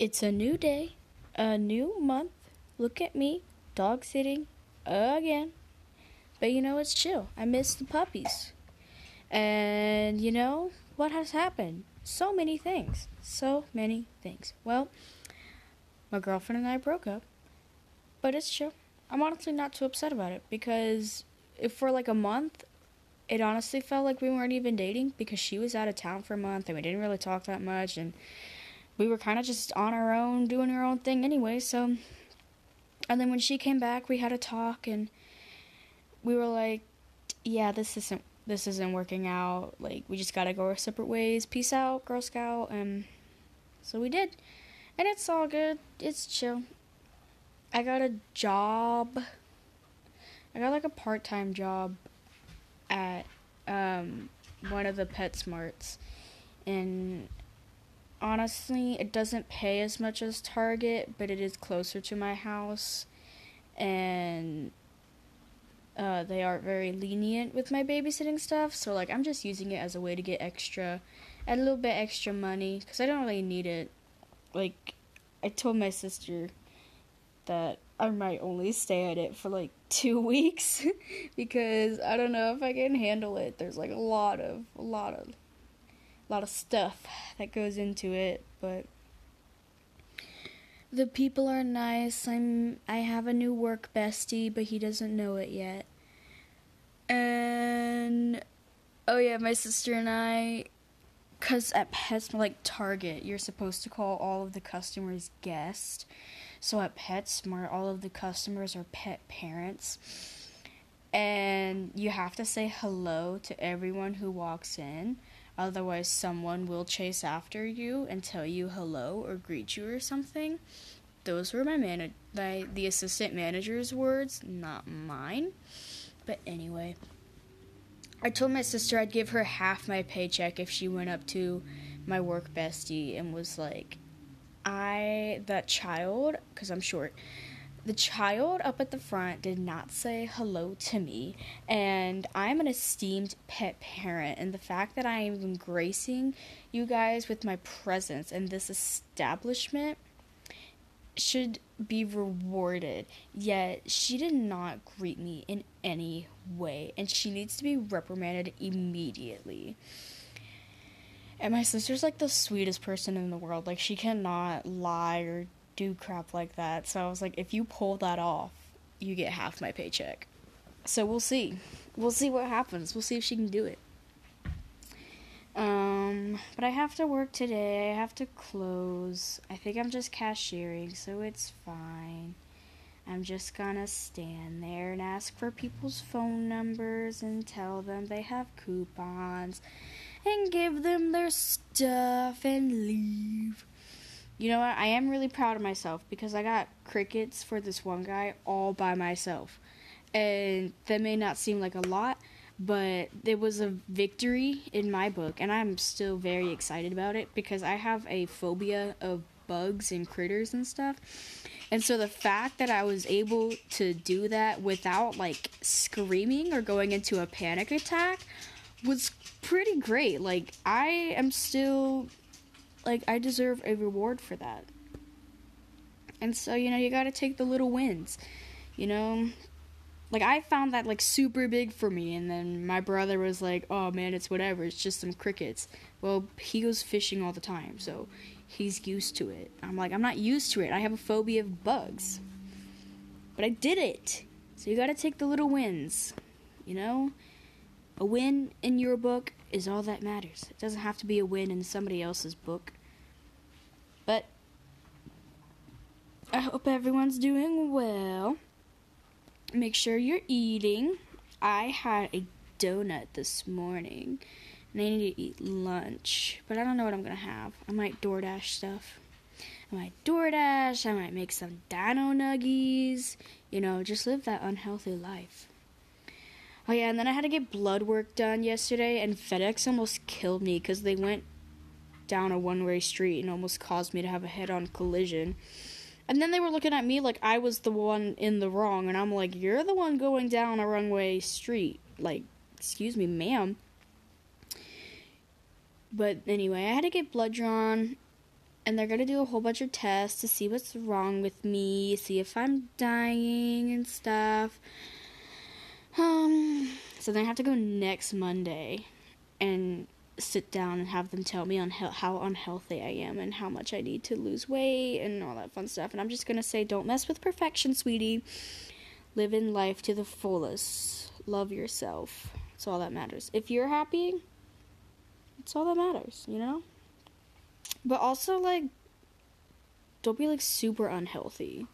It's a new day, a new month. Look at me, dog sitting again. But you know, it's chill. I miss the puppies. And you know, what has happened? So many things. So many things. Well, my girlfriend and I broke up. But it's chill. I'm honestly not too upset about it because if for like a month, it honestly felt like we weren't even dating because she was out of town for a month and we didn't really talk that much and we were kind of just on our own doing our own thing anyway so and then when she came back we had a talk and we were like yeah this isn't this isn't working out. Like we just gotta go our separate ways. Peace out girl scout and so we did. And it's all good. It's chill. I got a job. I got like a part-time job at um, one of the PetSmarts, and honestly, it doesn't pay as much as Target, but it is closer to my house, and uh, they are very lenient with my babysitting stuff. So like, I'm just using it as a way to get extra, add a little bit extra money because I don't really need it. Like, I told my sister that I might only stay at it for like two weeks because I don't know if I can handle it. There's like a lot of a lot of lot of stuff that goes into it, but the people are nice. I'm I have a new work bestie, but he doesn't know it yet. And oh yeah, my sister and I cuz at PetSmart like Target, you're supposed to call all of the customers guests so at PetSmart, all of the customers are pet parents. And you have to say hello to everyone who walks in. Otherwise, someone will chase after you and tell you hello or greet you or something. Those were my man- my, the assistant manager's words, not mine. But anyway, I told my sister I'd give her half my paycheck if she went up to my work bestie and was like, I, that child, because I'm short, the child up at the front did not say hello to me, and I'm an esteemed pet parent, and the fact that I am gracing you guys with my presence in this establishment should be rewarded. Yet she did not greet me in any way, and she needs to be reprimanded immediately. And my sister's like the sweetest person in the world. Like she cannot lie or do crap like that. So I was like, if you pull that off, you get half my paycheck. So we'll see. We'll see what happens. We'll see if she can do it. Um, but I have to work today. I have to close. I think I'm just cashiering, so it's fine. I'm just gonna stand there and ask for people's phone numbers and tell them they have coupons and give them their stuff and leave. You know what? I am really proud of myself because I got crickets for this one guy all by myself. And that may not seem like a lot, but it was a victory in my book, and I'm still very excited about it because I have a phobia of bugs and critters and stuff. And so the fact that I was able to do that without like screaming or going into a panic attack was pretty great. Like I am still like I deserve a reward for that. And so, you know, you got to take the little wins. You know, like I found that like super big for me and then my brother was like, "Oh man, it's whatever. It's just some crickets." Well, he goes fishing all the time, so he's used to it. I'm like, "I'm not used to it. I have a phobia of bugs." But I did it. So you got to take the little wins. You know? A win in your book is all that matters. It doesn't have to be a win in somebody else's book. But I hope everyone's doing well. Make sure you're eating. I had a donut this morning and I need to eat lunch, but I don't know what I'm gonna have. I might DoorDash stuff. I might DoorDash, I might make some dino nuggies, you know, just live that unhealthy life. Oh yeah, and then I had to get blood work done yesterday, and FedEx almost killed me because they went down a one-way street and almost caused me to have a head-on collision. And then they were looking at me like I was the one in the wrong, and I'm like, "You're the one going down a one-way street." Like, excuse me, ma'am. But anyway, I had to get blood drawn, and they're gonna do a whole bunch of tests to see what's wrong with me, see if I'm dying and stuff. Um, so then I have to go next Monday and sit down and have them tell me on how unhealthy I am and how much I need to lose weight and all that fun stuff. And I'm just gonna say, don't mess with perfection, sweetie. Live in life to the fullest. Love yourself. That's all that matters. If you're happy, it's all that matters, you know? But also, like, don't be, like, super unhealthy.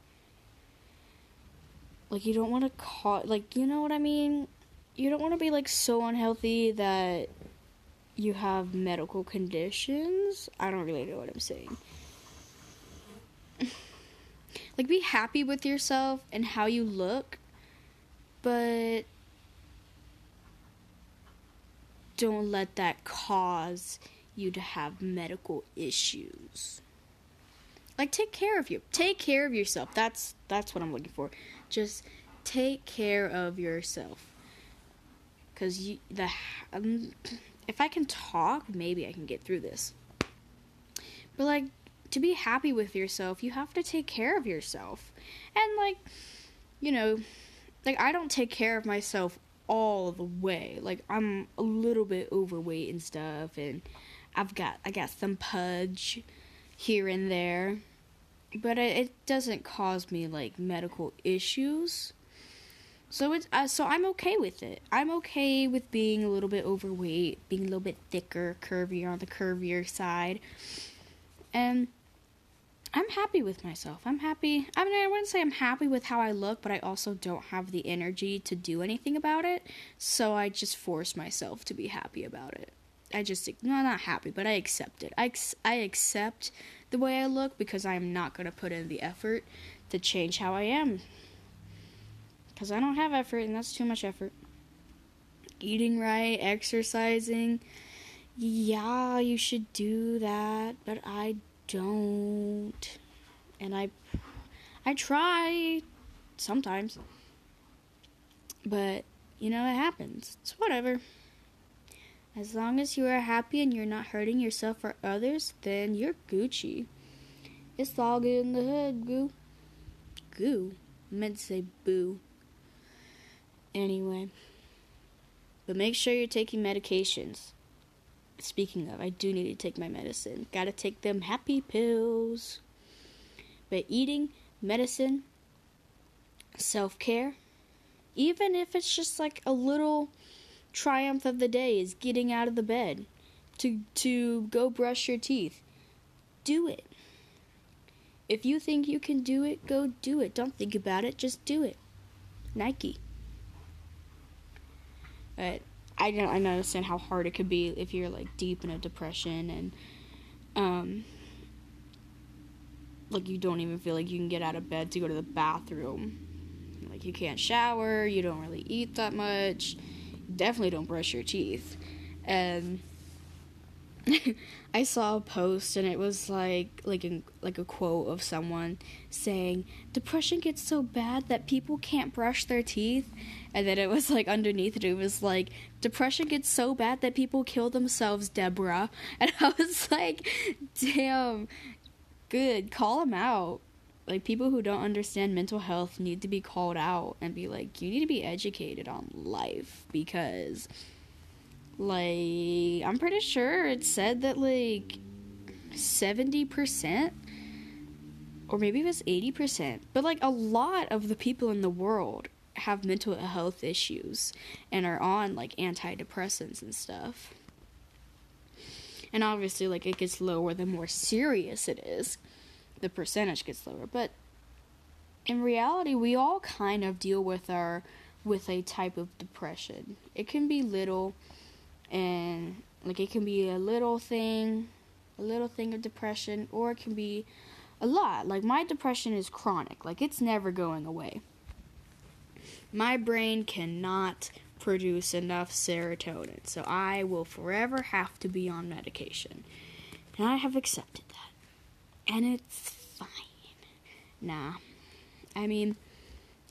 Like, you don't want to cause, like, you know what I mean? You don't want to be, like, so unhealthy that you have medical conditions. I don't really know what I'm saying. like, be happy with yourself and how you look, but don't let that cause you to have medical issues. Like take care of you. Take care of yourself. That's that's what I'm looking for. Just take care of yourself. Cuz you the um, if I can talk, maybe I can get through this. But like to be happy with yourself, you have to take care of yourself. And like you know, like I don't take care of myself all the way. Like I'm a little bit overweight and stuff and I've got I got some pudge here and there. But it, it doesn't cause me like medical issues. So it's uh, so I'm okay with it. I'm okay with being a little bit overweight, being a little bit thicker, curvier on the curvier side. And I'm happy with myself. I'm happy. I mean, I wouldn't say I'm happy with how I look, but I also don't have the energy to do anything about it. So I just force myself to be happy about it. I just, no, not happy, but I accept it. I, I accept the way I look because I'm not going to put in the effort to change how I am. Because I don't have effort, and that's too much effort. Eating right, exercising. Yeah, you should do that, but I don't. And I I try sometimes. But you know it happens. It's whatever. As long as you are happy and you're not hurting yourself or others, then you're Gucci. It's all good in the hood, goo. Goo? I meant to say boo. Anyway. But make sure you're taking medications. Speaking of, I do need to take my medicine. Gotta take them happy pills. But eating, medicine, self care, even if it's just like a little triumph of the day is getting out of the bed to to go brush your teeth. Do it. If you think you can do it, go do it. Don't think about it, just do it. Nike. But I don't I understand how hard it could be if you're like deep in a depression and um like you don't even feel like you can get out of bed to go to the bathroom. Like you can't shower, you don't really eat that much. Definitely don't brush your teeth. And I saw a post and it was like like a, like a quote of someone saying depression gets so bad that people can't brush their teeth. And then it was like underneath it it was like depression gets so bad that people kill themselves Deborah. And I was like damn. Good. Call them out like people who don't understand mental health need to be called out and be like you need to be educated on life because like i'm pretty sure it said that like 70% or maybe it was 80% but like a lot of the people in the world have mental health issues and are on like antidepressants and stuff. And obviously like it gets lower the more serious it is the percentage gets lower. But in reality, we all kind of deal with our with a type of depression. It can be little and like it can be a little thing, a little thing of depression or it can be a lot. Like my depression is chronic. Like it's never going away. My brain cannot produce enough serotonin. So I will forever have to be on medication. And I have accepted and it's fine. Nah. I mean,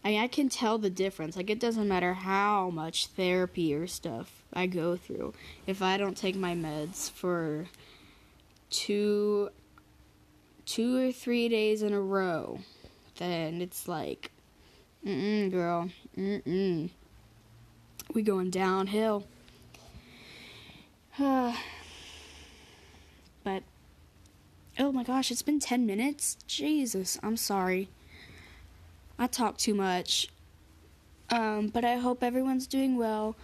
I mean, I can tell the difference. Like, it doesn't matter how much therapy or stuff I go through. If I don't take my meds for two two or three days in a row, then it's like, mm girl, mm We going downhill. but, oh my gosh, it's been 10 minutes? Jesus, I'm sorry. I talk too much. Um, but I hope everyone's doing well.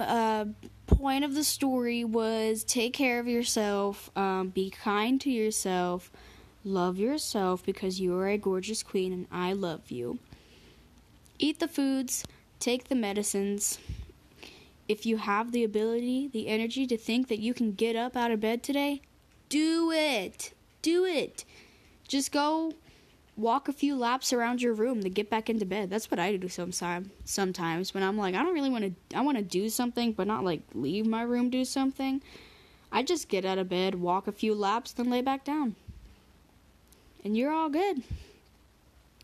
Uh, point of the story was take care of yourself, um, be kind to yourself, love yourself because you are a gorgeous queen and I love you. Eat the foods, take the medicines. If you have the ability, the energy to think that you can get up out of bed today, do it. Do it. Just go walk a few laps around your room to get back into bed. That's what I do sometimes. Sometimes when I'm like, I don't really want to. I want to do something, but not like leave my room do something. I just get out of bed, walk a few laps, then lay back down, and you're all good.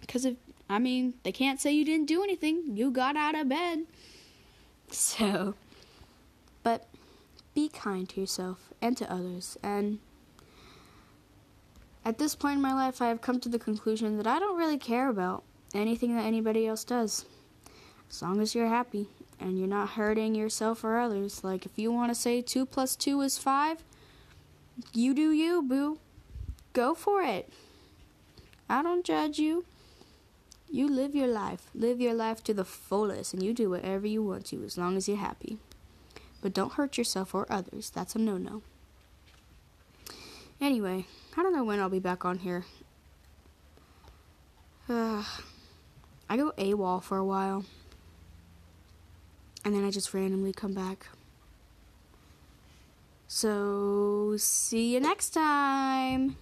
Because if I mean, they can't say you didn't do anything. You got out of bed. So, but be kind to yourself and to others, and at this point in my life, I have come to the conclusion that I don't really care about anything that anybody else does. As long as you're happy and you're not hurting yourself or others. Like, if you want to say 2 plus 2 is 5, you do you, boo. Go for it. I don't judge you. You live your life. Live your life to the fullest, and you do whatever you want to as long as you're happy. But don't hurt yourself or others. That's a no no. Anyway, I don't know when I'll be back on here. I go AWOL for a while. And then I just randomly come back. So, see you next time.